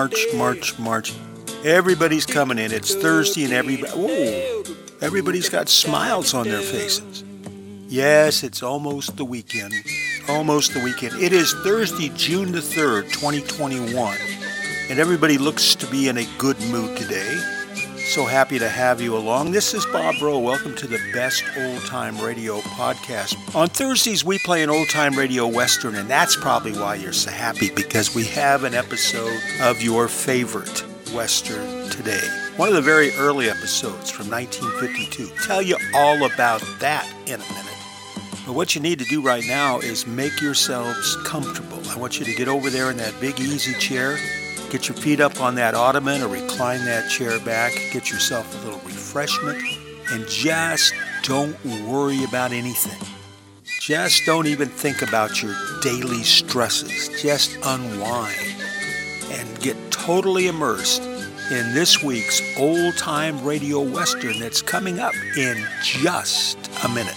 March, march, march. Everybody's coming in. It's Thursday, and everybody. Whoa! Everybody's got smiles on their faces. Yes, it's almost the weekend. Almost the weekend. It is Thursday, June the 3rd, 2021. And everybody looks to be in a good mood today. So happy to have you along. This is Bob Rowe. Welcome to the best old time radio podcast. On Thursdays, we play an old time radio western, and that's probably why you're so happy because we have an episode of your favorite western today. One of the very early episodes from 1952. Tell you all about that in a minute. But what you need to do right now is make yourselves comfortable. I want you to get over there in that big easy chair Get your feet up on that ottoman or recline that chair back. Get yourself a little refreshment and just don't worry about anything. Just don't even think about your daily stresses. Just unwind and get totally immersed in this week's old time radio western that's coming up in just a minute.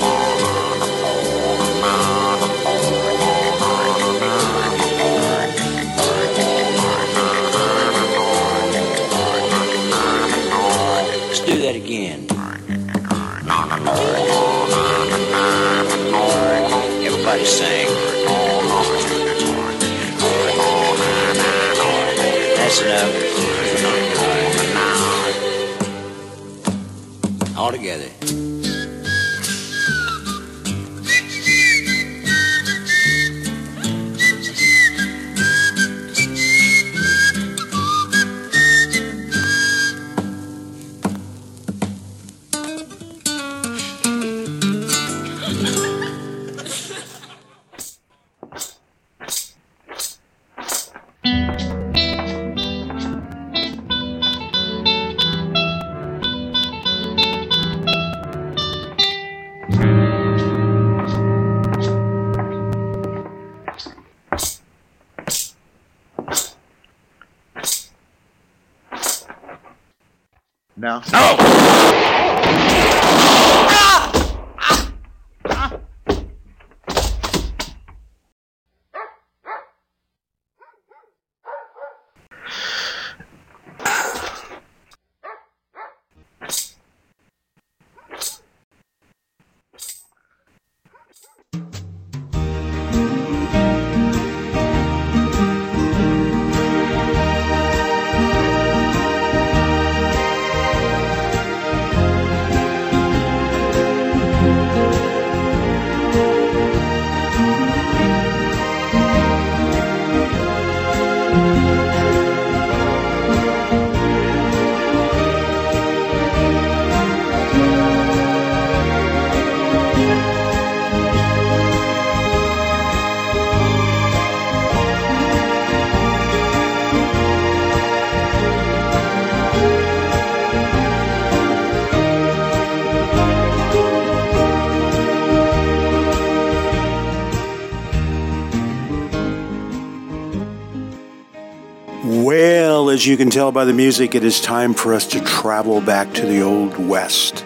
as you can tell by the music, it is time for us to travel back to the Old West.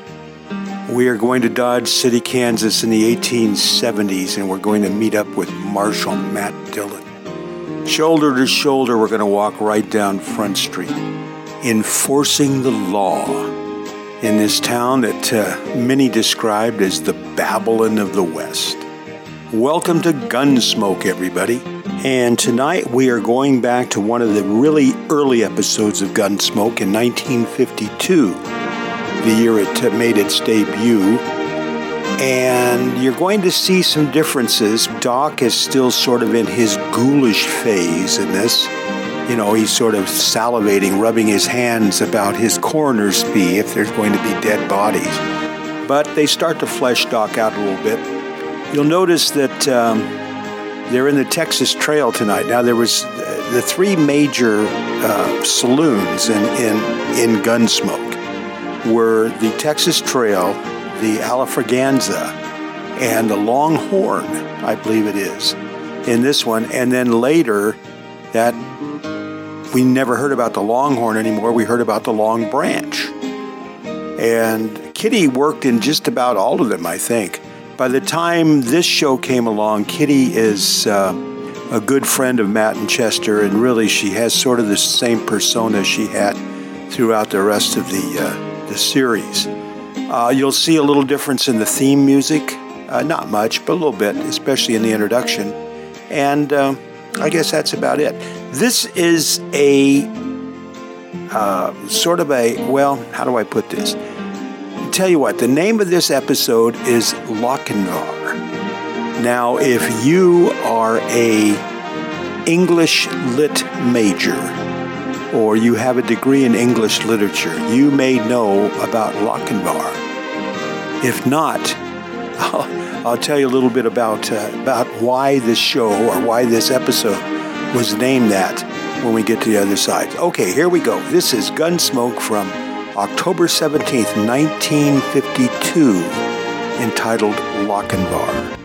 We are going to Dodge City, Kansas in the 1870s, and we're going to meet up with Marshal Matt Dillon. Shoulder to shoulder, we're going to walk right down Front Street, enforcing the law in this town that uh, many described as the Babylon of the West. Welcome to Gunsmoke, everybody. And tonight we are going back to one of the really early episodes of Gunsmoke in 1952, the year it made its debut. And you're going to see some differences. Doc is still sort of in his ghoulish phase in this. You know, he's sort of salivating, rubbing his hands about his coroner's fee if there's going to be dead bodies. But they start to flesh Doc out a little bit. You'll notice that. Um, they're in the Texas Trail tonight. Now there was uh, the three major uh, saloons in, in in Gunsmoke were the Texas Trail, the Alafraganza, and the Longhorn, I believe it is. in this one. And then later, that we never heard about the Longhorn anymore. We heard about the Long Branch. And Kitty worked in just about all of them, I think. By the time this show came along, Kitty is uh, a good friend of Matt and Chester, and really she has sort of the same persona she had throughout the rest of the, uh, the series. Uh, you'll see a little difference in the theme music. Uh, not much, but a little bit, especially in the introduction. And uh, I guess that's about it. This is a uh, sort of a, well, how do I put this? Tell you what, the name of this episode is Lochinvar. Now, if you are a English lit major, or you have a degree in English literature, you may know about Lochinvar. If not, I'll, I'll, tell you a little bit about, uh, about why this show or why this episode was named that when we get to the other side. Okay, here we go. This is Gunsmoke from October 17th, 1952, entitled Lochinvar.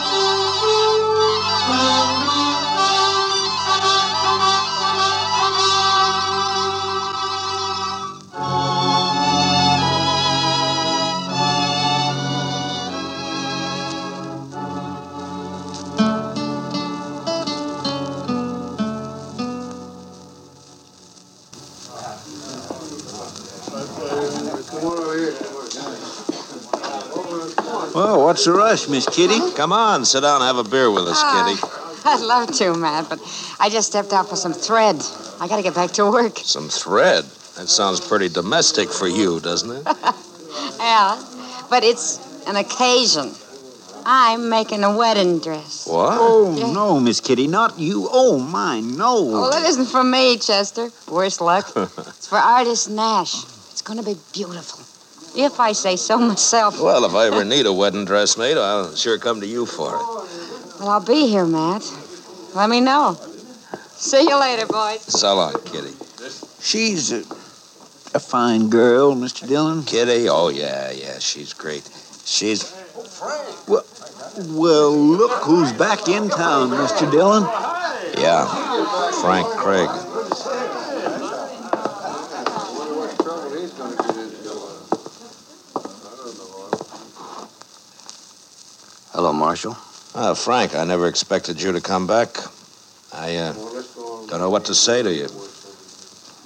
Well, what's the rush, Miss Kitty? Come on, sit down and have a beer with us, Ah, Kitty. I'd love to, Matt, but I just stepped out for some thread. I gotta get back to work. Some thread. That sounds pretty domestic for you, doesn't it? Yeah, but it's an occasion. I'm making a wedding dress. What? Oh, no, Miss Kitty, not you. Oh, my, no. Well, it isn't for me, Chester. Worse luck. it's for Artis Nash. It's gonna be beautiful. If I say so myself. Well, if I ever need a wedding dress made, I'll sure come to you for it. Well, I'll be here, Matt. Let me know. See you later, boys. So long, Kitty. She's a, a fine girl, Mr. Dillon. Kitty? Oh, yeah, yeah, she's great. She's. Well, well, look who's back in town, Mr. Dillon. Yeah, Frank Craig. Hello, Marshal. Ah, Frank, I never expected you to come back. I, uh, don't know what to say to you.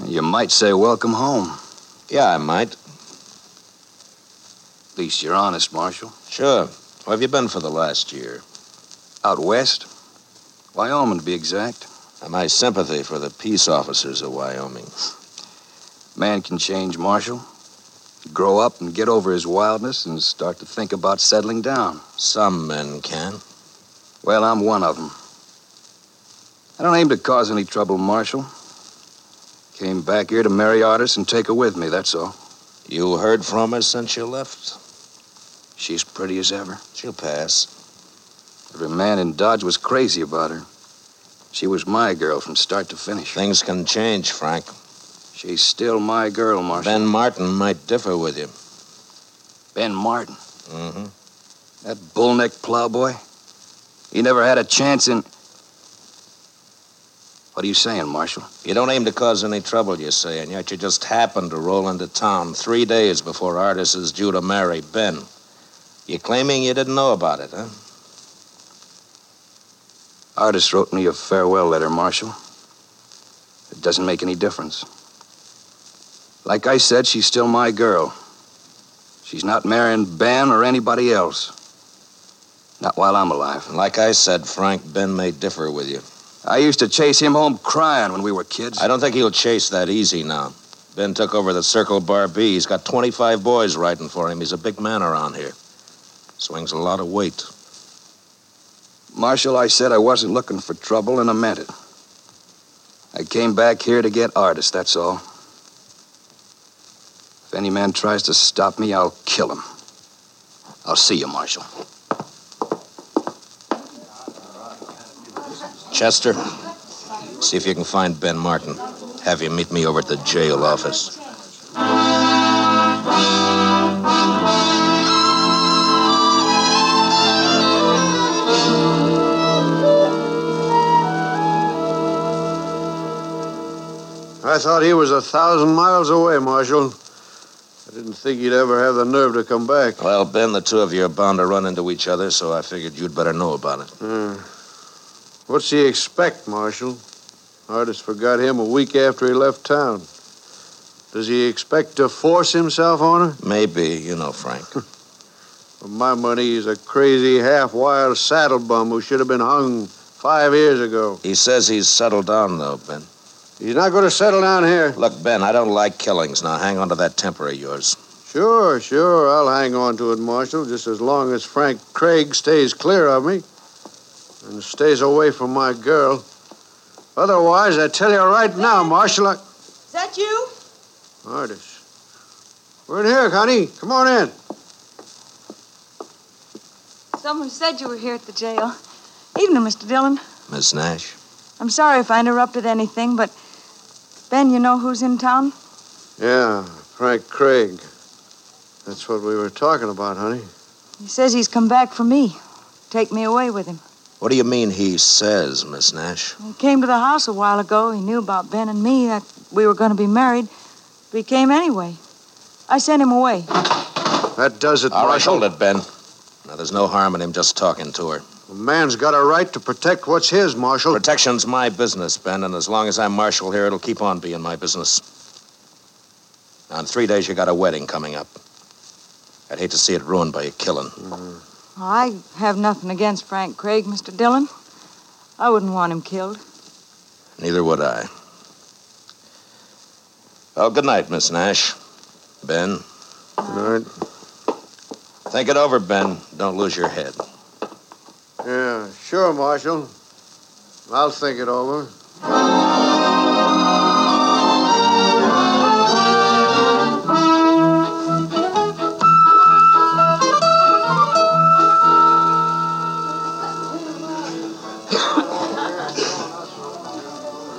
You might say welcome home. Yeah, I might. At least you're honest, Marshal. Sure. Where have you been for the last year? Out west? Wyoming, to be exact. Uh, My sympathy for the peace officers of Wyoming. Man can change, Marshal. Grow up and get over his wildness and start to think about settling down. Some men can. Well, I'm one of them. I don't aim to cause any trouble, Marshal. Came back here to marry Artis and take her with me, that's all. You heard from her since you left? She's pretty as ever. She'll pass. Every man in Dodge was crazy about her. She was my girl from start to finish. Things can change, Frank. She's still my girl, Marshal. Ben Martin might differ with you. Ben Martin. Mm-hmm. That bullneck plowboy. He never had a chance in. What are you saying, Marshal? You don't aim to cause any trouble, you say, and yet you just happened to roll into town three days before Artis is due to marry Ben. You're claiming you didn't know about it, huh? Artis wrote me a farewell letter, Marshal. It doesn't make any difference. Like I said, she's still my girl. She's not marrying Ben or anybody else. Not while I'm alive. Like I said, Frank, Ben may differ with you. I used to chase him home crying when we were kids. I don't think he'll chase that easy now. Ben took over the Circle Bar B. He's got 25 boys riding for him. He's a big man around here. Swings a lot of weight. Marshal, I said I wasn't looking for trouble, and I meant it. I came back here to get Artis, that's all. If any man tries to stop me, I'll kill him. I'll see you, Marshal. Chester, see if you can find Ben Martin. Have you meet me over at the jail office. I thought he was a thousand miles away, Marshal. Didn't think he'd ever have the nerve to come back. Well, Ben, the two of you are bound to run into each other, so I figured you'd better know about it. Uh, what's he expect, Marshal? Artis forgot him a week after he left town. Does he expect to force himself on her? Maybe, you know, Frank. For my money, he's a crazy, half-wild saddle bum who should have been hung five years ago. he says he's settled down, though, Ben. He's not going to settle down here. Look, Ben, I don't like killings. Now hang on to that temper of yours. Sure, sure, I'll hang on to it, Marshal, just as long as Frank Craig stays clear of me and stays away from my girl. Otherwise, I tell you right now, Marshal, I... Is that you? Artis. We're in here, honey. Come on in. Someone said you were here at the jail. Evening, Mr. Dillon. Miss Nash? I'm sorry if I interrupted anything, but Ben, you know who's in town? Yeah, Frank Craig. That's what we were talking about, honey. He says he's come back for me. Take me away with him. What do you mean he says, Miss Nash? He came to the house a while ago. He knew about Ben and me, that we were going to be married. But he came anyway. I sent him away. That does it, All right, Marshal. hold it, Ben. Now, there's no harm in him just talking to her. A man's got a right to protect what's his, Marshal. Protection's my business, Ben, and as long as I'm marshal here, it'll keep on being my business. Now, in three days, you got a wedding coming up. I'd hate to see it ruined by a killing. Mm-hmm. I have nothing against Frank Craig, Mr. Dillon. I wouldn't want him killed. Neither would I. Well, good night, Miss Nash. Ben, Good night. think it over, Ben. Don't lose your head. Yeah, sure, Marshal. I'll think it over.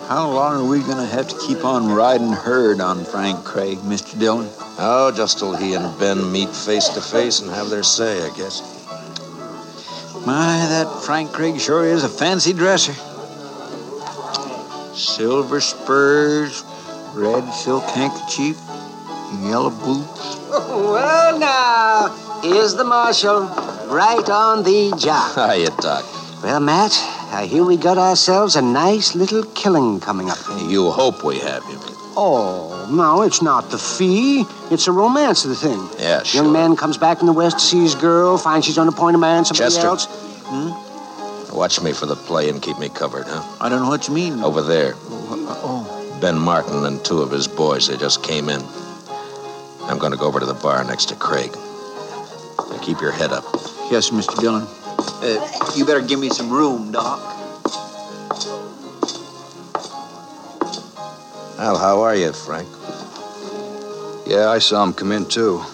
How long are we going to have to keep on riding herd on Frank Craig, Mr. Dillon? Oh, just till he and Ben meet face to face and have their say, I guess. My, that Frank Craig sure is a fancy dresser. Silver spurs, red silk handkerchief, yellow boots. Well, now, here's the marshal, right on the job. Hiya, Doc. Well, Matt, I hear we got ourselves a nice little killing coming up. You hope we have, you? Oh, no, it's not the fee. It's a romance of the thing. Yeah, sure. Young man comes back from the West to see his girl, finds she's on the point of marrying somebody Chester. else. Watch me for the play and keep me covered, huh? I don't know what you mean. Over there, Oh, Ben Martin and two of his boys, they just came in. I'm going to go over to the bar next to Craig. Now keep your head up. yes, Mr. Dillon. Uh, you better give me some room, Doc. Al, how are you, Frank? Yeah, I saw him come in, too.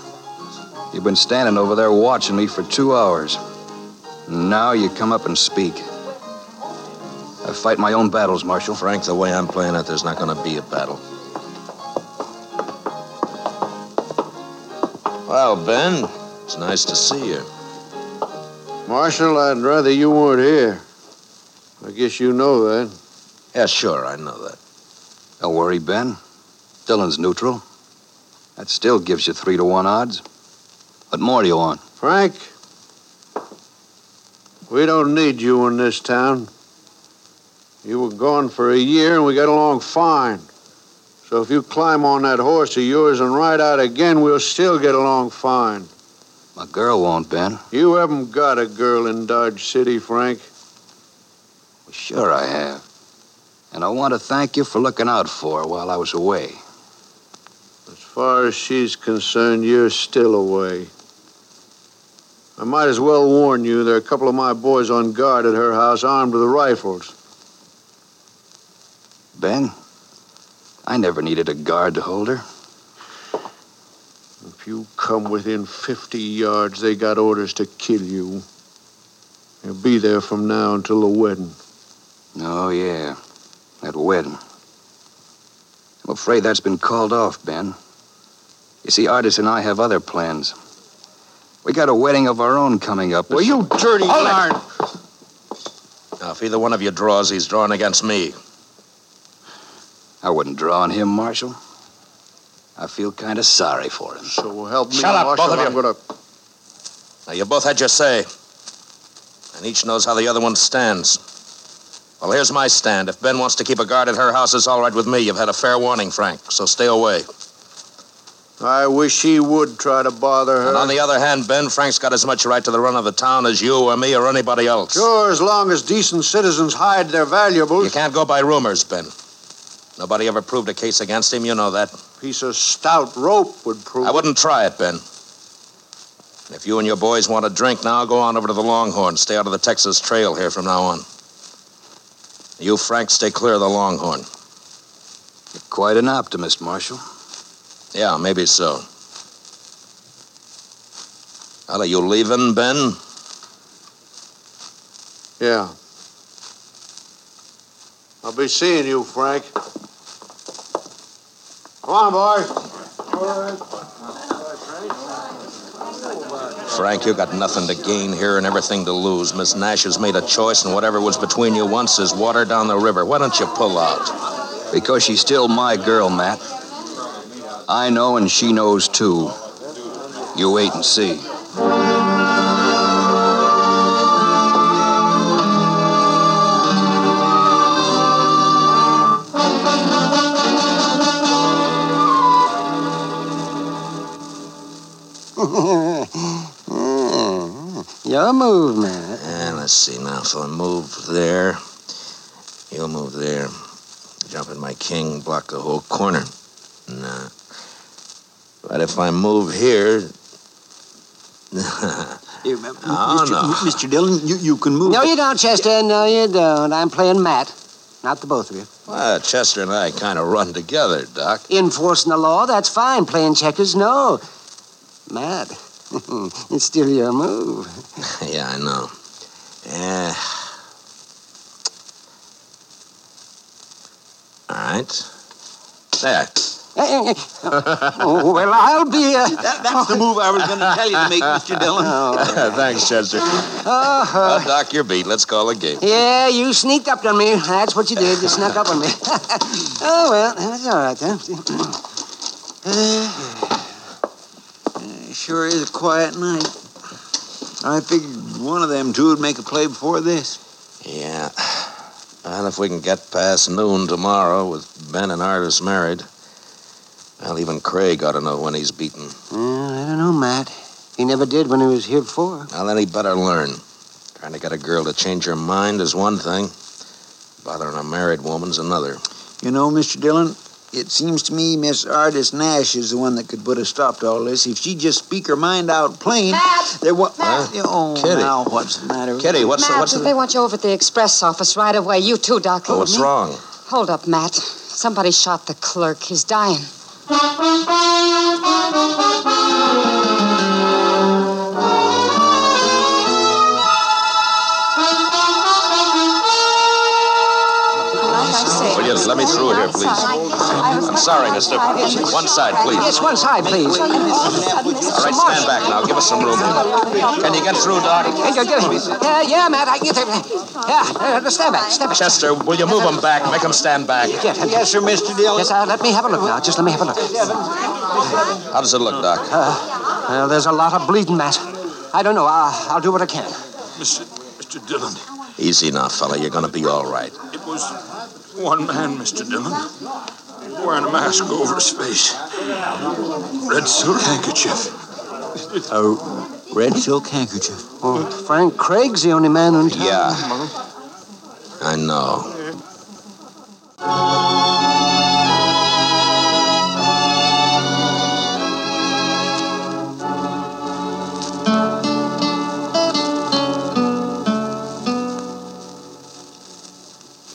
You've been standing over there watching me for two hours. Now you come up and speak. I fight my own battles, Marshal. Frank, the way I'm playing it, there's not going to be a battle. Well, Ben, it's nice to see you. Marshal, I'd rather you weren't here. I guess you know that. Yeah, sure, I know that. Don't worry, Ben. Dillon's neutral. That still gives you three to one odds. What more do you want? Frank, we don't need you in this town. You were gone for a year and we got along fine. So if you climb on that horse of yours and ride out again, we'll still get along fine. My girl won't, Ben. You haven't got a girl in Dodge City, Frank. Well, sure I have. And I want to thank you for looking out for her while I was away. As far as she's concerned, you're still away. I might as well warn you there are a couple of my boys on guard at her house armed with rifles. Ben, I never needed a guard to hold her. If you come within 50 yards, they got orders to kill you. You'll be there from now until the wedding. Oh, yeah. That wedding. I'm afraid that's been called off, Ben. You see, Artis and I have other plans. We got a wedding of our own coming up. Well, you dirty yarn. Now, if either one of you draws, he's drawing against me. I wouldn't draw on him, Marshal. I feel kind of sorry for him. So help me, Shut up, Marshal. both of you. I'm gonna. Now, you both had your say. And each knows how the other one stands. Well, here's my stand. If Ben wants to keep a guard at her house, it's all right with me. You've had a fair warning, Frank, so stay away. I wish he would try to bother her. And on the other hand, Ben, Frank's got as much right to the run of the town as you or me or anybody else. Sure, as long as decent citizens hide their valuables. You can't go by rumors, Ben. Nobody ever proved a case against him, you know that. Piece of stout rope would prove. I wouldn't try it, Ben. If you and your boys want a drink now, go on over to the Longhorn. Stay out of the Texas Trail here from now on. You, Frank, stay clear of the Longhorn. You're quite an optimist, Marshal. Yeah, maybe so. Well, are you leaving, Ben? Yeah. I'll be seeing you, Frank. Come on, boy. Frank, you got nothing to gain here and everything to lose. Miss Nash has made a choice, and whatever was between you once is water down the river. Why don't you pull out? Because she's still my girl, Matt. I know, and she knows too. You wait and see. Your move, man. Eh, and let's see now. If I move there, you'll move there. Jump in my king, block the whole corner. Nah. But if I move here. Here, Oh, Mr. no. Mr. Dillon, you, you can move. No, you don't, Chester. No, you don't. I'm playing Matt. Not the both of you. well, Chester and I kind of run together, Doc. Enforcing the law, that's fine. Playing checkers, no. Matt, it's still your move. yeah, I know. Yeah. All right. There. Oh, well, I'll be. Uh... That, that's the move I was going to tell you to make, Mr. Dillon. Thanks, Chester. Uh-huh. Well, Doc, you're beat. Let's call a game. Yeah, you sneaked up on me. That's what you did. You snuck up on me. oh, well, that's all right, then. It sure is a quiet night. I figured one of them two would make a play before this. Yeah. Well, if we can get past noon tomorrow with Ben and Artis married, well, even Craig ought to know when he's beaten. Uh, I don't know, Matt. He never did when he was here before. Well, then he better learn. Trying to get a girl to change her mind is one thing. Bothering a married woman's another. You know, Mr. Dillon, it seems to me Miss Artis Nash is the one that could put a stop to all this. If she'd just speak her mind out plain, Matt! there wa- Huh? Oh, Kitty. now what's the matter? Kitty, you? what's the, Matt, what's they want you over at the express office right away. You too, Doc. Oh, what's wrong? Hold up, Matt. Somebody shot the clerk. He's dying. Thank you. Sorry, mister. One side, please. Yes, one side, please. All right, stand back now. Give us some room here. Can you get through, Doc? Hey, go, get him. Yeah, yeah, Matt, I can get there. Yeah, uh, stand back, stand back. Chester, will you move them back? Make them stand back. Get him. Yes, sir, Mr. Dillon. Yes, uh, let me have a look now. Just let me have a look. How does it look, Doc? Well, there's a lot of bleeding, Matt. I don't know. I'll, I'll do what I can. Mr. Mr. Dillon, Easy now, fella. You're going to be all right. it was one man, Mr. Dillon, wearing a mask over his face. Red silk handkerchief. A red silk handkerchief. Well, Frank Craig's the only man in town. Yeah. I know.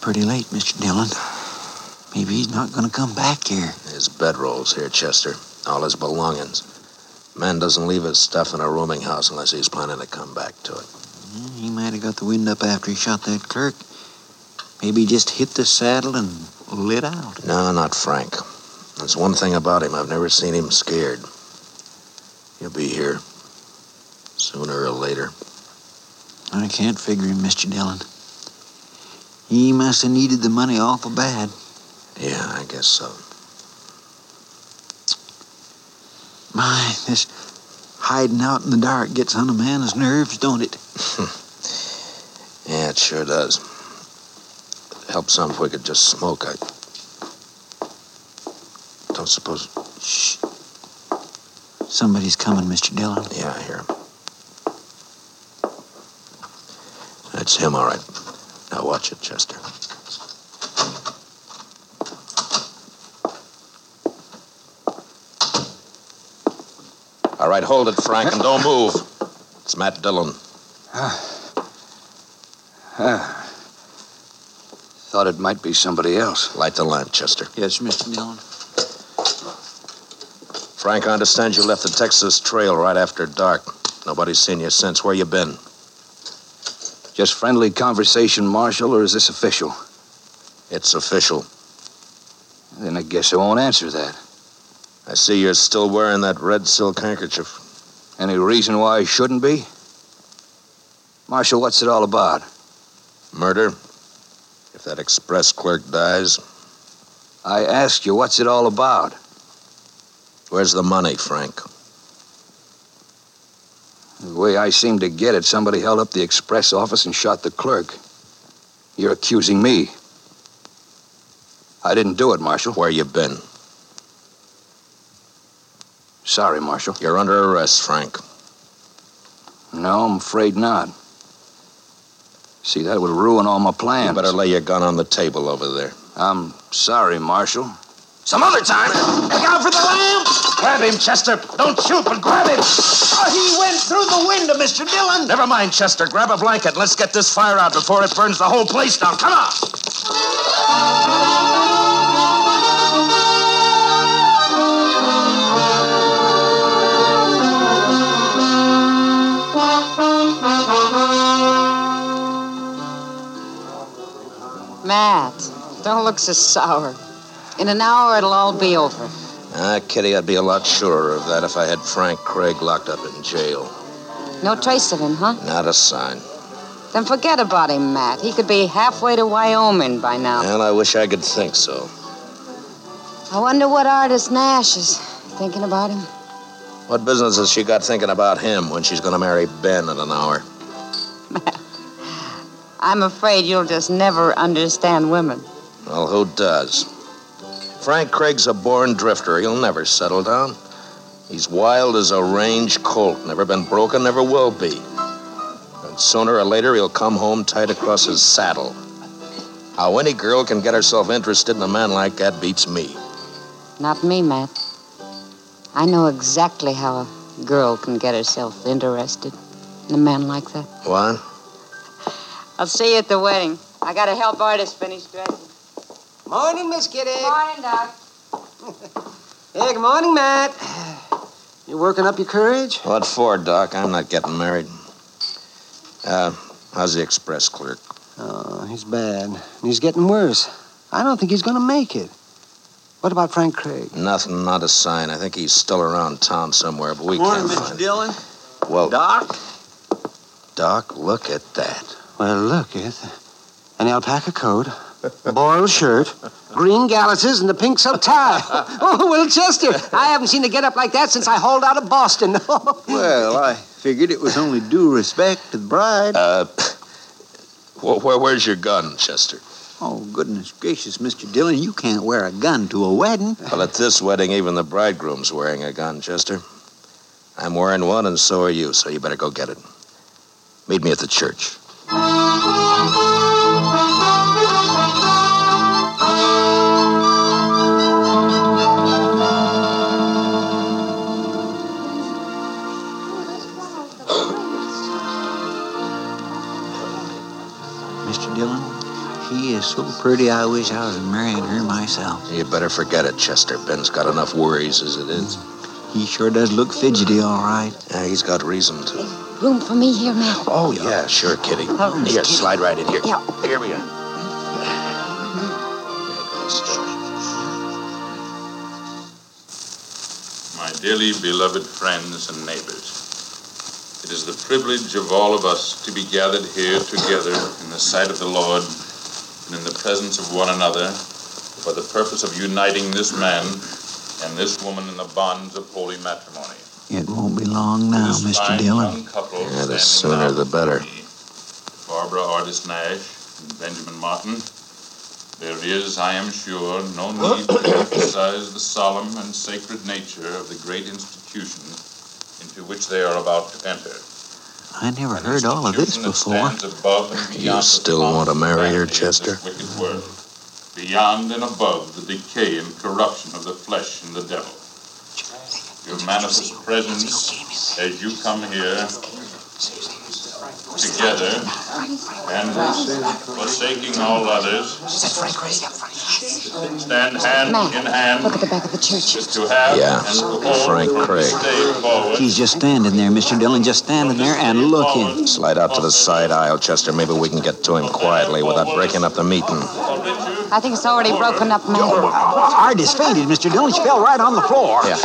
Pretty late, Mr. Dillon. Maybe he's not going to come back here. His bedrolls here, Chester. All his belongings. Man doesn't leave his stuff in a rooming house unless he's planning to come back to it. He might have got the wind up after he shot that clerk. Maybe he just hit the saddle and lit out. No, not Frank. That's one thing about him. I've never seen him scared. He'll be here. Sooner or later. I can't figure him, Mr. Dillon. He must have needed the money awful bad. Yeah, I guess so. My, this hiding out in the dark gets on a man's nerves, don't it? Yeah, it sure does. Help some if we could just smoke. I don't suppose. Shh. Somebody's coming, Mr. Dillon. Yeah, I hear him. That's him, all right. Now watch it, Chester. All right, hold it, Frank, and don't move. It's Matt Dillon. Ah. Ah. Thought it might be somebody else. Light the lamp, Chester. Yes, Mr. Dillon. Frank, I understand you left the Texas Trail right after dark. Nobody's seen you since. Where you been? Just friendly conversation, Marshal, or is this official? It's official. Then I guess I won't answer that. I see you're still wearing that red silk handkerchief. Any reason why I shouldn't be? Marshal, what's it all about? Murder? If that express clerk dies, I asked you, what's it all about? where's the money, Frank? The way I seem to get it, somebody held up the express office and shot the clerk. You're accusing me. I didn't do it, Marshal. Where you been? Sorry, Marshal. You're under arrest, Frank. No, I'm afraid not. See, that would ruin all my plans. You better lay your gun on the table over there. I'm sorry, Marshal. Some other time. Look out for the lamp! Grab him, Chester. Don't shoot, but grab him. Oh, he went through the window, Mr. Dillon. Never mind, Chester. Grab a blanket. Let's get this fire out before it burns the whole place down. Come on. Matt, don't look so sour. In an hour, it'll all be over. Ah, Kitty, I'd be a lot surer of that if I had Frank Craig locked up in jail. No trace of him, huh? Not a sign. Then forget about him, Matt. He could be halfway to Wyoming by now. Well, I wish I could think so. I wonder what Artis Nash is thinking about him. What business has she got thinking about him when she's going to marry Ben in an hour? I'm afraid you'll just never understand women. Well, who does? Frank Craig's a born drifter. He'll never settle down. He's wild as a range colt. Never been broken, never will be. And sooner or later, he'll come home tight across his saddle. How any girl can get herself interested in a man like that beats me. Not me, Matt. I know exactly how a girl can get herself interested in a man like that. What? I'll see you at the wedding. I gotta help Artis finish dressing. Morning, Miss Kitty. Morning, Doc. Hey, good morning, Matt. You working up your courage? What for, Doc? I'm not getting married. Uh, how's the express clerk? Oh, he's bad. And he's getting worse. I don't think he's going to make it. What about Frank Craig? Nothing, not a sign. I think he's still around town somewhere, but we Morning, can't Mr. find Dillon. Well, Doc? Doc, look at that. Well, look, it. An alpaca coat, a boiled shirt, green galluses, and a pink silk tie. oh, well, Chester, I haven't seen a get up like that since I hauled out of Boston. Well, I figured it was only due respect to the bride. Uh, wh- where, where's your gun, Chester? Oh, goodness gracious, Mr. Dillon, you can't wear a gun to a wedding. Well, at this wedding, even the bridegroom's wearing a gun, Chester. I'm wearing one, and so are you, so you better go get it. Meet me at the church. Mr. Dillon, she is so pretty, I wish I was marrying her myself. You better forget it, Chester. Ben's got enough worries as it is. He sure does look fidgety, all right. Yeah, he's got reason to. Room for me here, Matt. Oh, yeah, sure, Kitty. Oh, Here, Kitty. slide right in here. Yeah. Here we are. My dearly beloved friends and neighbors, it is the privilege of all of us to be gathered here together in the sight of the Lord and in the presence of one another for the purpose of uniting this man and this woman in the bonds of holy matrimony. It won't be long now, This Mr. fine Dillon. Yeah, the sooner the better. Barbara Artis Nash and Benjamin Martin. There is, I am sure, no need to emphasize the solemn and sacred nature of the great institution into which they are about to enter. I never heard all of this before. above and You still want to marry her, vanity of this Chester? Wicked world, beyond and above the decay and corruption of the flesh and the devil. Your manifest presence as you come here together and forsaking all others, stand hand Matt, in hand Look at the back of the church. to have Yeah, and hold Frank Craig. this day forward He's just standing there, Mr. Dillon, just standing there and looking. Slide out to the side aisle, Chester. Maybe we can get to him quietly without breaking up the meeting. I think it's already broken up, Matt. Artis fainted, Mr. Dillon. She fell right on the floor. Yeah.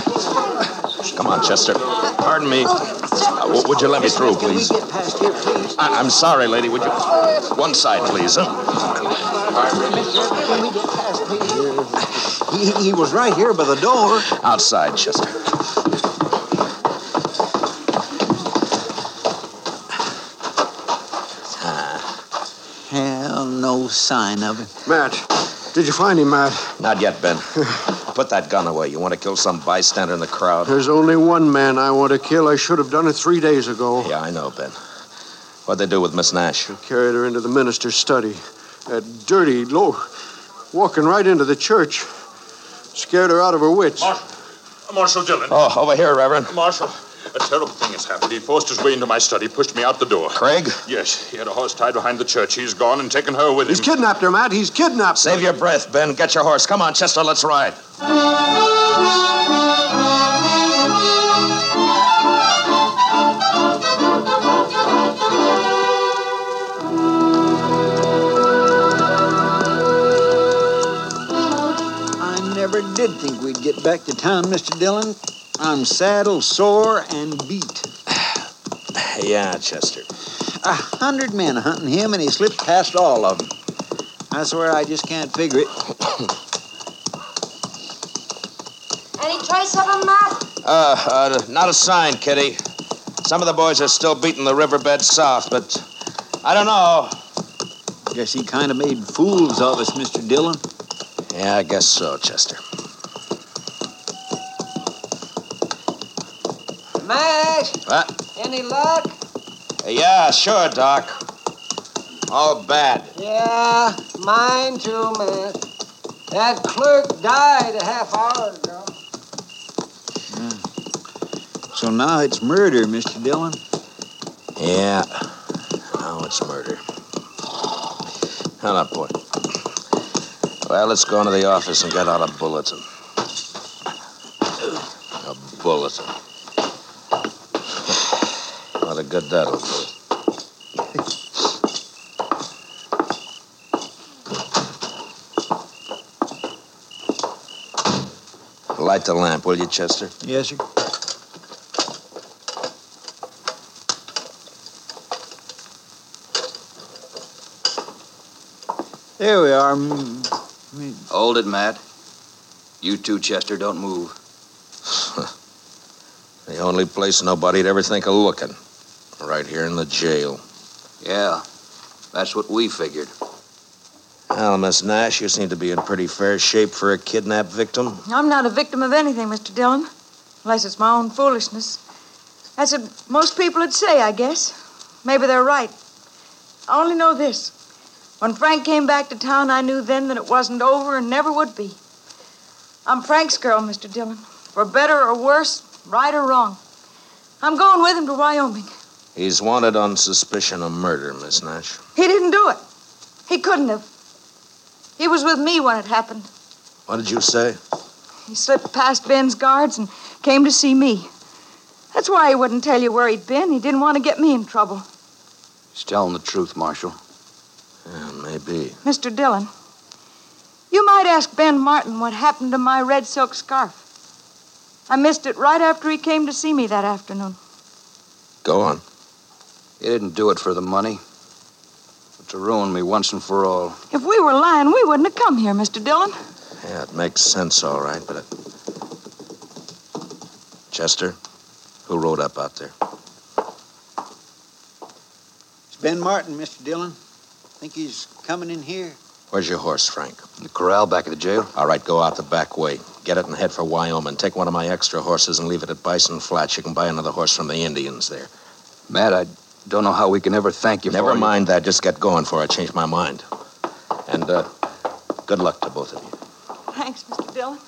Come on, Chester. Pardon me. Uh, w- would you let me through, please? Can we get past here, please? I- I'm sorry, lady. Would you? One side, please. Huh? Can we get past, please? He, he was right here by the door. Outside, Chester. Sign of him. Matt, did you find him, Matt? Not yet, Ben. Put that gun away. You want to kill some bystander in the crowd? There's only one man I want to kill. I should have done it three days ago. Yeah, I know, Ben. What'd they do with Miss Nash? They Carried her into the minister's study. That dirty, low, walking right into the church. Scared her out of her wits. Marshal, Marshal Dillon. Oh, over here, Reverend. Marshal, a terrible thing has happened. He forced his way into my study, pushed me out the door. Craig? Yes, he had a horse tied behind the church. He's gone and taken her with him. He's kidnapped her, Matt. He's kidnapped her. Save your breath, Ben. Get your horse. Come on, Chester. Let's ride. I never did think we'd get back to town, Mr. Dillon. I'm saddled, sore, and beat. Yeah, Chester. A hundred men hunting him, and he slipped past all of them. I swear I just can't figure it. Any trace of him, Matt? Uh, uh, not a sign, Kitty. Some of the boys are still beating the riverbed south, but I don't know. Guess he kind of made fools of us, Mr. Dillon. Yeah, I guess so, Chester. Mash, What? any luck? Yeah, sure, Doc. All bad. Yeah, mine too, man. That clerk died a half hour ago. Hmm. So now it's murder, Mr. Dillon. Yeah. Now it's murder. Hell up, boy. Well, let's go into the office and get out a bulletin. A bulletin. What a good that'll do. Light the lamp, will you, Chester? Yes, sir. Here we are. Mm, mm. Hold it, Matt. You too, Chester. Don't move. The only place nobody'd ever think of looking. Right here in the jail. Yeah, that's what we figured. Well, Miss Nash, you seem to be in pretty fair shape for a kidnapped victim. I'm not a victim of anything, Mr. Dillon, unless it's my own foolishness. That's what most people would say, I guess. Maybe they're right. I only know this. When Frank came back to town, I knew then that it wasn't over and never would be. I'm Frank's girl, Mr. Dillon. For better or worse, right or wrong. I'm going with him to Wyoming. He's wanted on suspicion of murder, Miss Nash. He didn't do it. He couldn't have. He was with me when it happened. What did you say? He slipped past Ben's guards and came to see me. That's why he wouldn't tell you where he'd been. He didn't want to get me in trouble. He's telling the truth, Marshal. Yeah, maybe. Mr. Dillon, you might ask Ben Martin what happened to my red silk scarf. I missed it right after he came to see me that afternoon. Go on. He didn't do it for the money, but to ruin me once and for all. If we were lying, we wouldn't have come here, Mr. Dillon. Yeah, it makes sense, all right, but. It... Chester, who rode up out there? It's Ben Martin, Mr. Dillon. Think he's coming in here? Where's your horse, Frank? In the corral back of the jail? All right, go out the back way. Get it and head for Wyoming. Take one of my extra horses and leave it at Bison Flats. You can buy another horse from the Indians there. Matt, I don't know how we can ever thank you Never for Never mind that. Just get going for I change my mind. And, uh, good luck to both of you. Thanks, Mr. Dillon.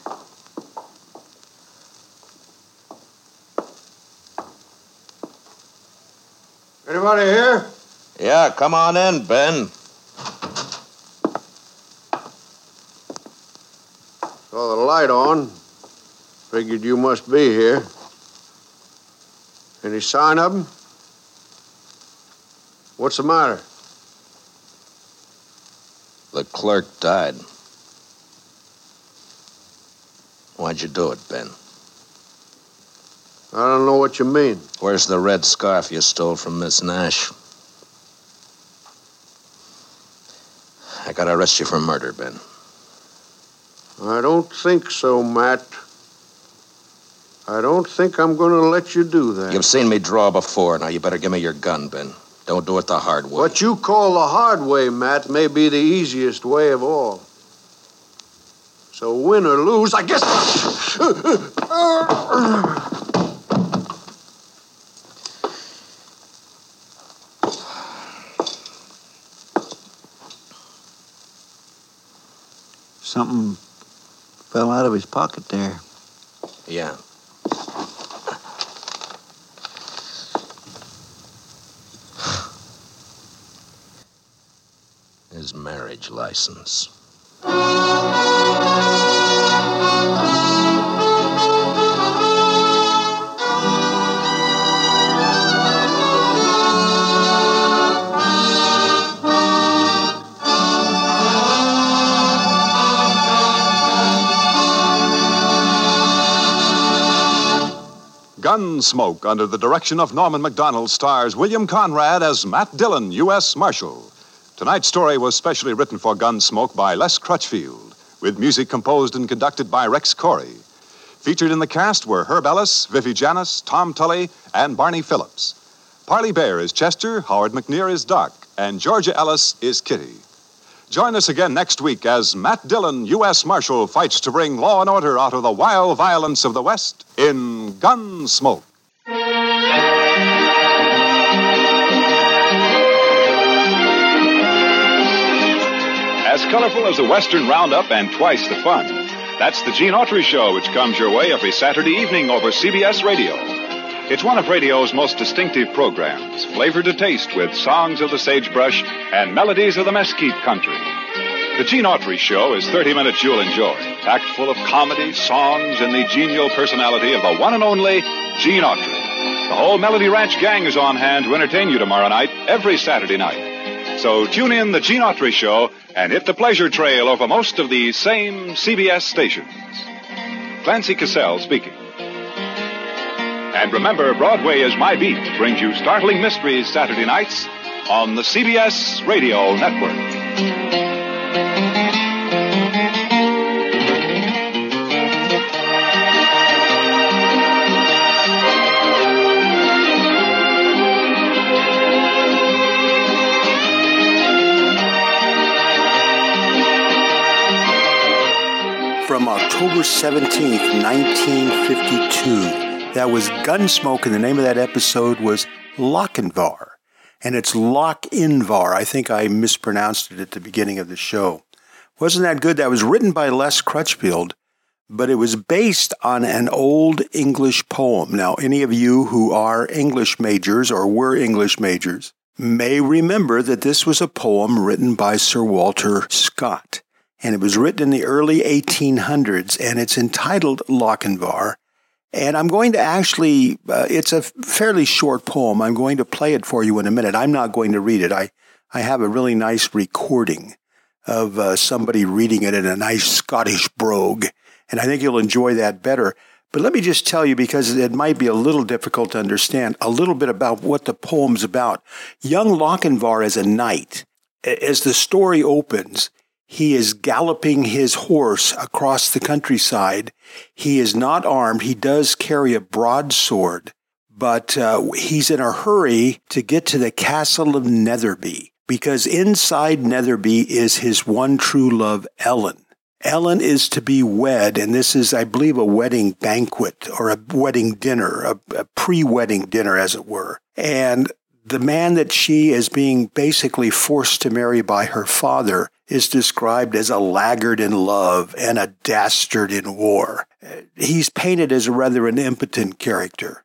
Anybody here? Yeah, come on in, Ben. Saw the light on. Figured you must be here. Any sign of him? What's the matter? The clerk died. Why'd you do it, Ben? I don't know what you mean. Where's the red scarf you stole from Miss Nash? I gotta arrest you for murder, Ben. I don't think so, Matt. I don't think I'm going to let you do that. You've seen me draw before. Now you better give me your gun, Ben. Don't do it the hard way. What you call the hard way, Matt, may be the easiest way of all. So win or lose, I guess. Something fell out of his pocket there. Yeah. His marriage license. Gunsmoke, under the direction of Norman Macdonnell, stars William Conrad as Matt Dillon, U.S. Marshal. Tonight's story was specially written for Gunsmoke by Les Crutchfield, with music composed and conducted by Rex Koury. Featured in the cast were Herb Ellis, Vivi Janis, Tom Tully, and Barney Phillips. Parley Baer is Chester, Howard McNear is Doc, and Georgia Ellis is Kitty. Join us again next week as Matt Dillon, U.S. Marshal, fights to bring law and order out of the wild violence of the West in Gunsmoke. As colorful as a Western Roundup and twice the fun. That's the Gene Autry Show, which comes your way every Saturday evening over CBS Radio. It's one of radio's most distinctive programs, flavored to taste with songs of the sagebrush and melodies of the mesquite country. The Gene Autry Show is 30 minutes you'll enjoy, packed full of comedy, songs, and the genial personality of the one and only Gene Autry. The whole Melody Ranch gang is on hand to entertain you tomorrow night, every Saturday night. So tune in the Gene Autry Show and hit the pleasure trail over most of these same CBS stations. Clancy Cassell speaking. And remember, Broadway is My Beat brings you startling mysteries Saturday nights on the CBS Radio Network. From October 17th, 1952. That was Gunsmoke, and the name of that episode was Lochinvar. And it's Lochinvar. I think I mispronounced it at the beginning of the show. Wasn't that good? That was written by Les Crutchfield, but it was based on an old English poem. Now, any of you who are English majors or were English majors may remember that this was a poem written by Sir Walter Scott and it was written in the early 1800s, and it's entitled Lochinvar. And I'm going to actually, uh, it's a fairly short poem. I'm going to play it for you in a minute. I'm not going to read it. I, I have a really nice recording of uh, somebody reading it in a nice Scottish brogue, and I think you'll enjoy that better. But let me just tell you, because it might be a little difficult to understand, a little bit about what the poem's about. Young Lochinvar is a knight. As the story opens, he is galloping his horse across the countryside. He is not armed. He does carry a broadsword, but uh, he's in a hurry to get to the castle of Netherby because inside Netherby is his one true love, Ellen. Ellen is to be wed, and this is, I believe, a wedding banquet or a wedding dinner, a, a pre wedding dinner, as it were. And the man that she is being basically forced to marry by her father is described as a laggard in love and a dastard in war. He's painted as rather an impotent character.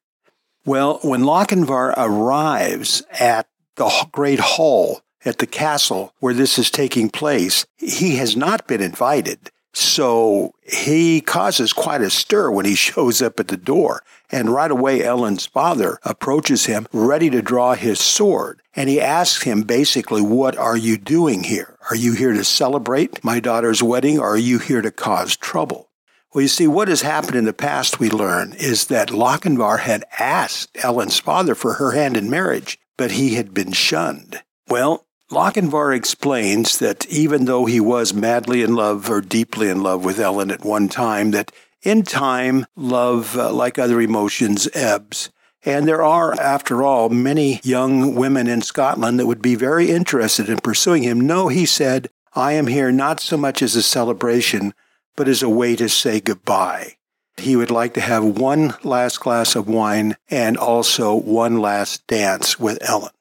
Well, when Lochinvar arrives at the great hall at the castle where this is taking place, he has not been invited. So he causes quite a stir when he shows up at the door. And right away, Ellen's father approaches him, ready to draw his sword. And he asks him basically, What are you doing here? Are you here to celebrate my daughter's wedding, or are you here to cause trouble? Well, you see, what has happened in the past, we learn, is that Lochinvar had asked Ellen's father for her hand in marriage, but he had been shunned. Well, Lochinvar explains that even though he was madly in love or deeply in love with Ellen at one time, that in time, love, uh, like other emotions, ebbs. And there are, after all, many young women in Scotland that would be very interested in pursuing him. No, he said, I am here not so much as a celebration, but as a way to say goodbye. He would like to have one last glass of wine and also one last dance with Ellen.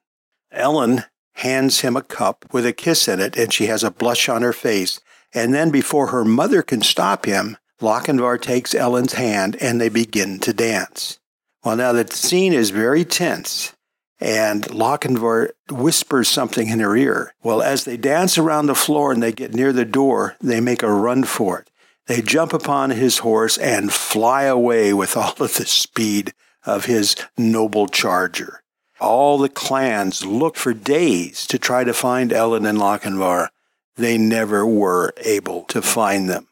Ellen hands him a cup with a kiss in it, and she has a blush on her face. And then, before her mother can stop him, Lochinvar takes Ellen's hand and they begin to dance. Well, now the scene is very tense, and Lochinvar whispers something in her ear. Well, as they dance around the floor and they get near the door, they make a run for it. They jump upon his horse and fly away with all of the speed of his noble charger. All the clans looked for days to try to find Ellen and Lochinvar. They never were able to find them.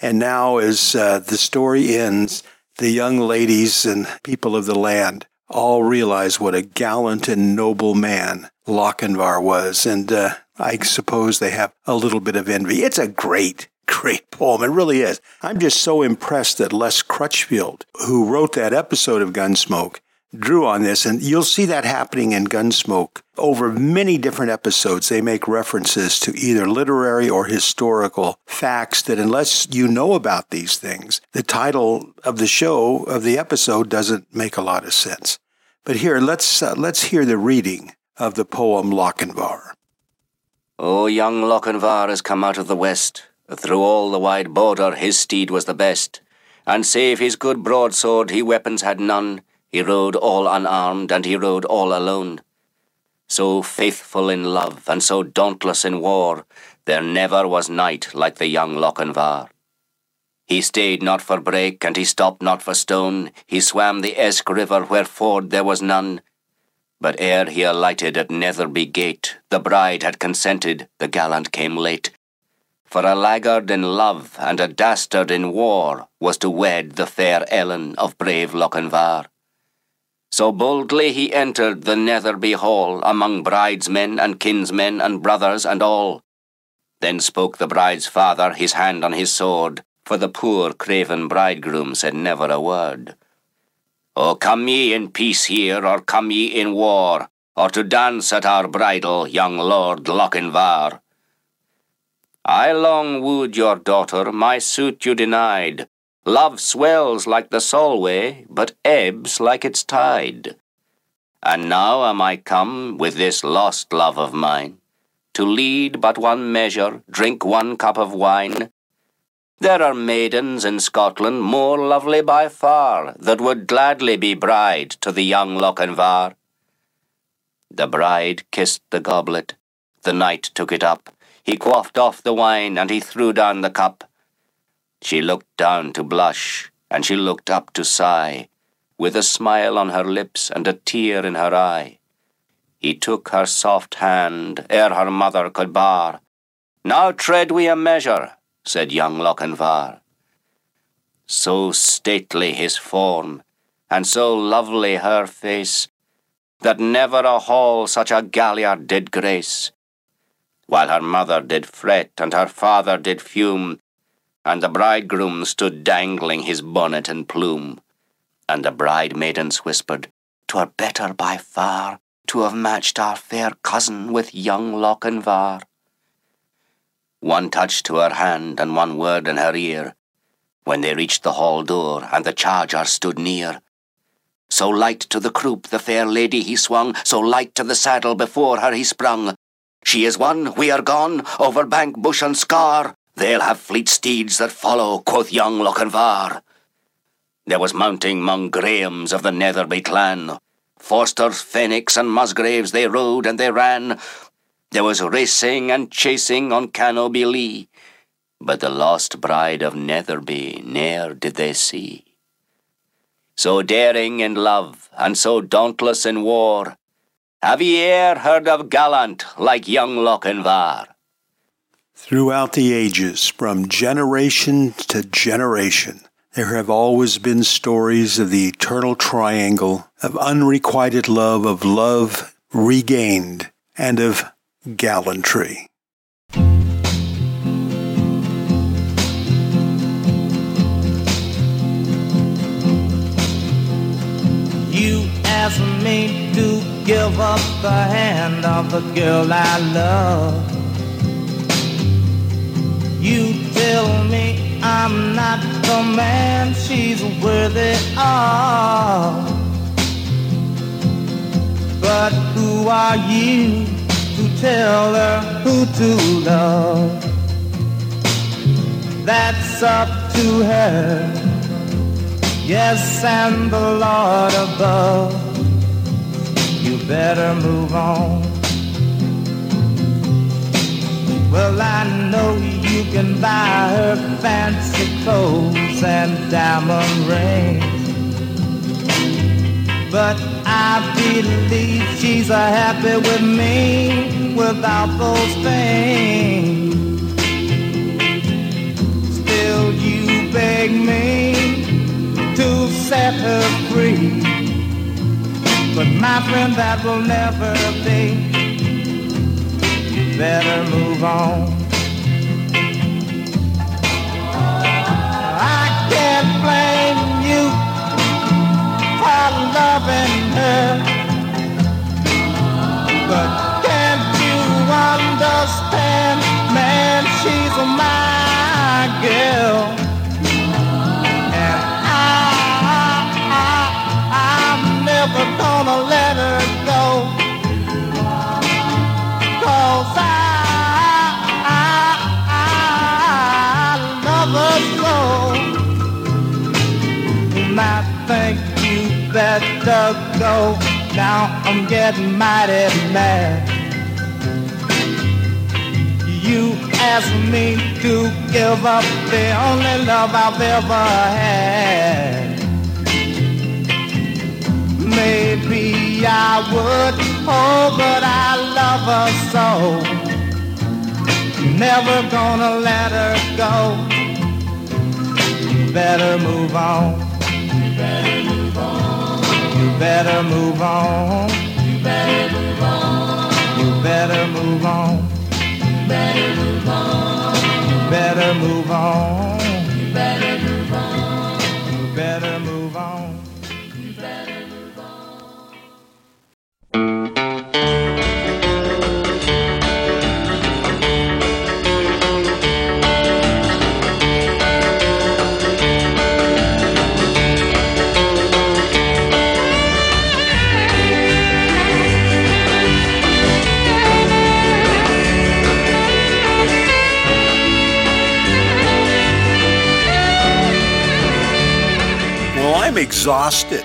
And now, as uh, the story ends, the young ladies and people of the land all realize what a gallant and noble man Lochinvar was. And uh, I suppose they have a little bit of envy. It's a great, great poem. It really is. I'm just so impressed that Les Crutchfield, who wrote that episode of Gunsmoke, drew on this, and you'll see that happening in Gunsmoke. Over many different episodes, they make references to either literary or historical facts that, unless you know about these things, the title of the show, of the episode, doesn't make a lot of sense. But here, let's, uh, let's hear the reading of the poem Lochinvar. Oh, young Lochinvar has come out of the west. Through all the wide border, his steed was the best. And save his good broadsword, he weapons had none. He rode all unarmed, and he rode all alone. So faithful in love, and so dauntless in war, there never was knight like the young Lochinvar. He stayed not for brake, and he stopped not for stone. He swam the Esk River where ford there was none. But ere he alighted at Netherby gate, the bride had consented, the gallant came late. for a laggard in love and a dastard in war was to wed the fair Ellen of brave Lochinvar. So boldly he entered the Netherby hall among bridesmen and kinsmen and brothers and all. Then spoke the bride's father, his hand on his sword, for the poor craven bridegroom said never a word. O come ye in peace here, or come ye in war, or to dance at our bridal, young Lord Lochinvar? I long wooed your daughter, my suit you denied. Love swells like the Solway, but ebbs like its tide. And now am I come with this lost love of mine, to lead but one measure, drink one cup of wine. There are maidens in Scotland more lovely by far, that would gladly be bride to the young Lochinvar. The bride kissed the goblet, the knight took it up, he quaffed off the wine, and he threw down the cup. She looked down to blush, and she looked up to sigh, with a smile on her lips and a tear in her eye. He took her soft hand ere her mother could bar. Now tread we a measure, said young Lochinvar. So stately his form, and so lovely her face, that never a hall such a galliard did grace while her mother did fret and her father did fume, and the bridegroom stood dangling his bonnet and plume. And the bride maidens whispered, "'Twere better by far to have matched our fair cousin with young Lochinvar. One touch to her hand and one word in her ear, when they reached the hall door and the charger stood near. So light to the croup the fair lady he swung, so light to the saddle before her he sprung, she is won, we are gone, over bank, bush, and scar. They'll have fleet steeds that follow, quoth young Lochinvar. There was mounting mong Grahams of the Netherby clan. Forsters, Fenwicks, and Musgraves they rode and they ran. There was racing and chasing on Cannobie Lee. But the lost bride of Netherby ne'er did they see. So daring in love, and so dauntless in war, have ye e'er heard of gallant like young Lochinvar? Throughout the ages, from generation to generation, there have always been stories of the eternal triangle of unrequited love, of love regained, and of gallantry. You asked me to give up the hand of the girl I love. You tell me I'm not the man she's worthy of. But who are you to tell her who to love? That's up to her. Yes, and the Lord above you better move on. Well, I know you can buy her fancy clothes and diamond rings. But I believe she's a happy with me without those things. Still, you beg me to set her free. But my friend, that will never be. Better move on. I can't blame you for loving her. But can't you understand, man, she's my girl. And I'm never gonna let her go. Cause I, I, think you better go. Now I'm getting mighty mad. You asked me to give up the only love I've ever had maybe I would. Oh, but I love her so. never gonna let her go. Better move on. You better move on. You better move on. You better move on. You better move on. You better move on. You better move on. Exhausted.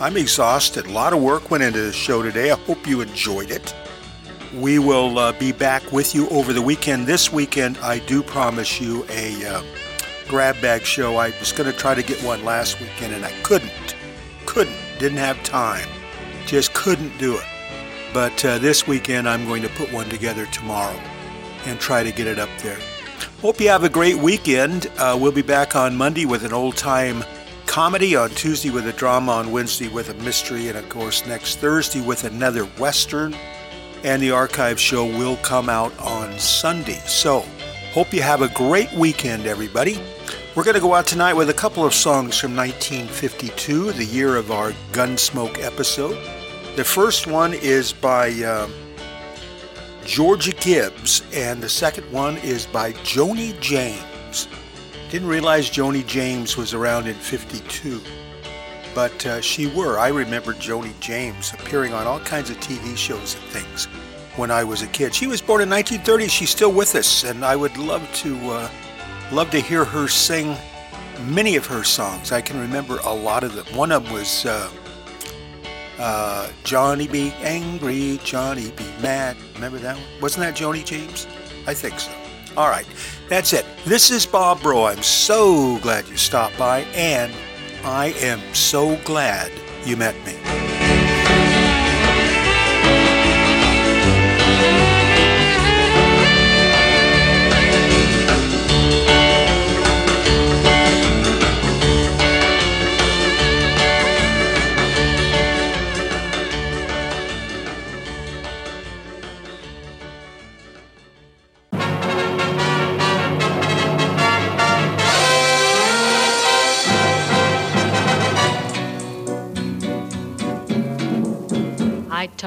I'm exhausted. A lot of work went into the show today. I hope you enjoyed it. We will uh, be back with you over the weekend. This weekend, I do promise you a uh, grab bag show. I was going to try to get one last weekend and I couldn't. Couldn't. Didn't have time. Just couldn't do it. But uh, this weekend, I'm going to put one together tomorrow and try to get it up there. Hope you have a great weekend. Uh, we'll be back on Monday with an old time comedy, on Tuesday with a drama, on Wednesday with a mystery, and of course next Thursday with another Western. And the archive show will come out on Sunday. So, hope you have a great weekend, everybody. We're going to go out tonight with a couple of songs from 1952, the year of our Gunsmoke episode. The first one is by um, Georgia Gibbs, and the second one is by Joni James. Didn't realize Joni James was around in 52, but uh, she were. I remember Joni James appearing on all kinds of TV shows and things when I was a kid. She was born in 1930. She's still with us, and I would love to uh, love to hear her sing many of her songs. I can remember a lot of them. One of them was uh, uh, Johnny Be Angry, Johnny Be Mad. Remember that one? Wasn't that Joni James? I think so. All right, that's it. This is Bob Bro. I'm so glad you stopped by, and I am so glad you met me.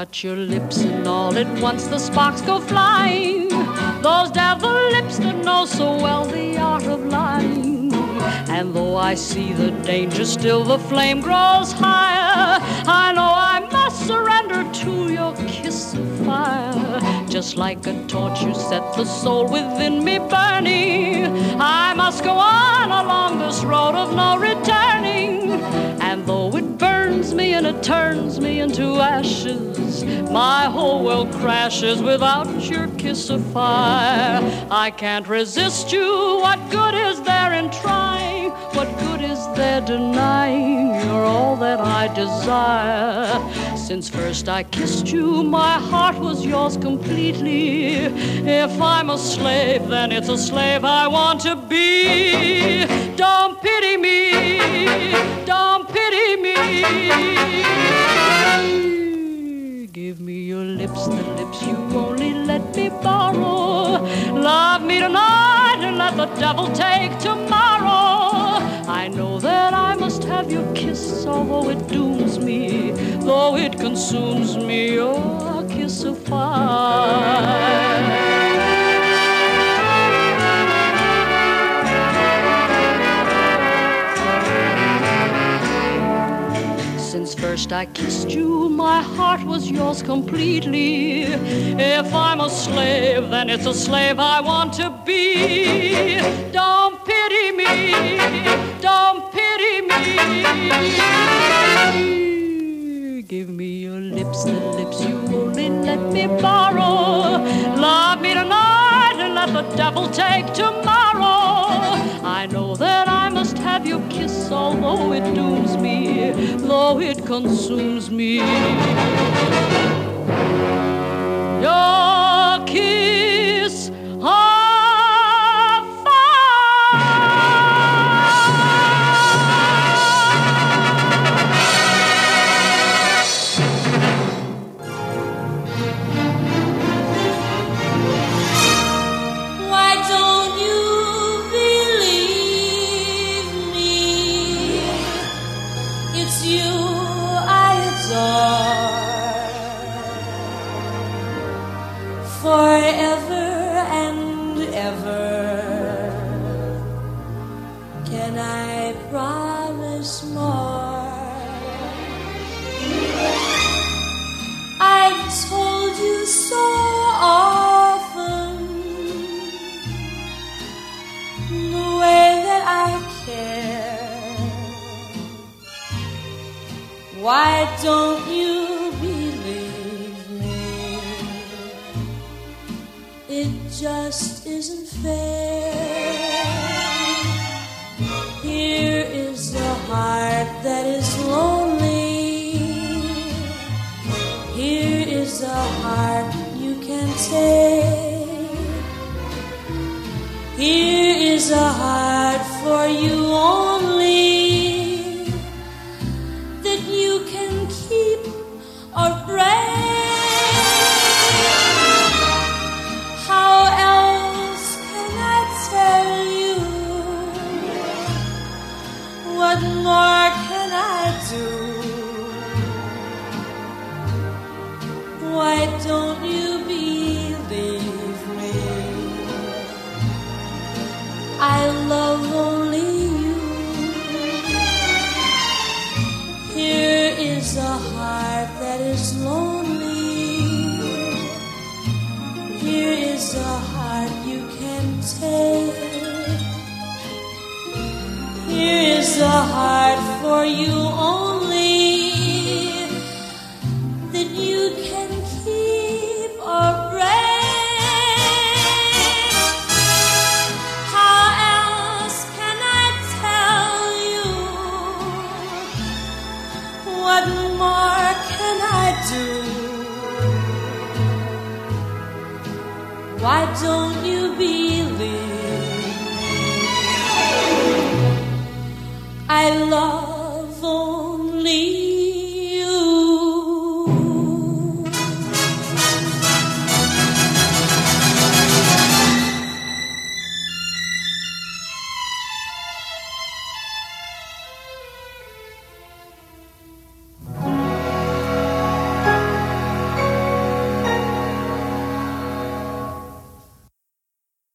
Touch your lips and all at once the sparks go flying. Those devil lips that know so well the art of lying. And though I see the danger, still the flame grows higher. I know I must surrender to your kiss of fire. Just like a torch, you set the soul within me burning. I must go on along this road of no returning. And though it burns me and it turns me into ashes, my whole world crashes without your kiss of fire. I can't resist you. What good is there in trying? What good is there denying? You're all that I desire. Since first I kissed you, my heart was yours completely. If I'm a slave, then it's a slave I want to be. Don't pity me. Don't pity me. Give me your lips, the lips you only let me borrow. Love me tonight and let the devil take tomorrow. I know have your kiss, although it dooms me, though it consumes me, oh, your kiss of fire. Since first I kissed you, my heart was yours completely. If I'm a slave, then it's a slave I want to be. Don't pity me, don't pity me. Give me your lips, the lips you only let me borrow. Love me tonight and let the devil take tomorrow. I know that I must have your kiss, although it me, though it consumes me. Your kiss. don't you believe me? It just isn't fair. Here is a heart that is lonely. Here is a heart you can take. Here is a heart for you only.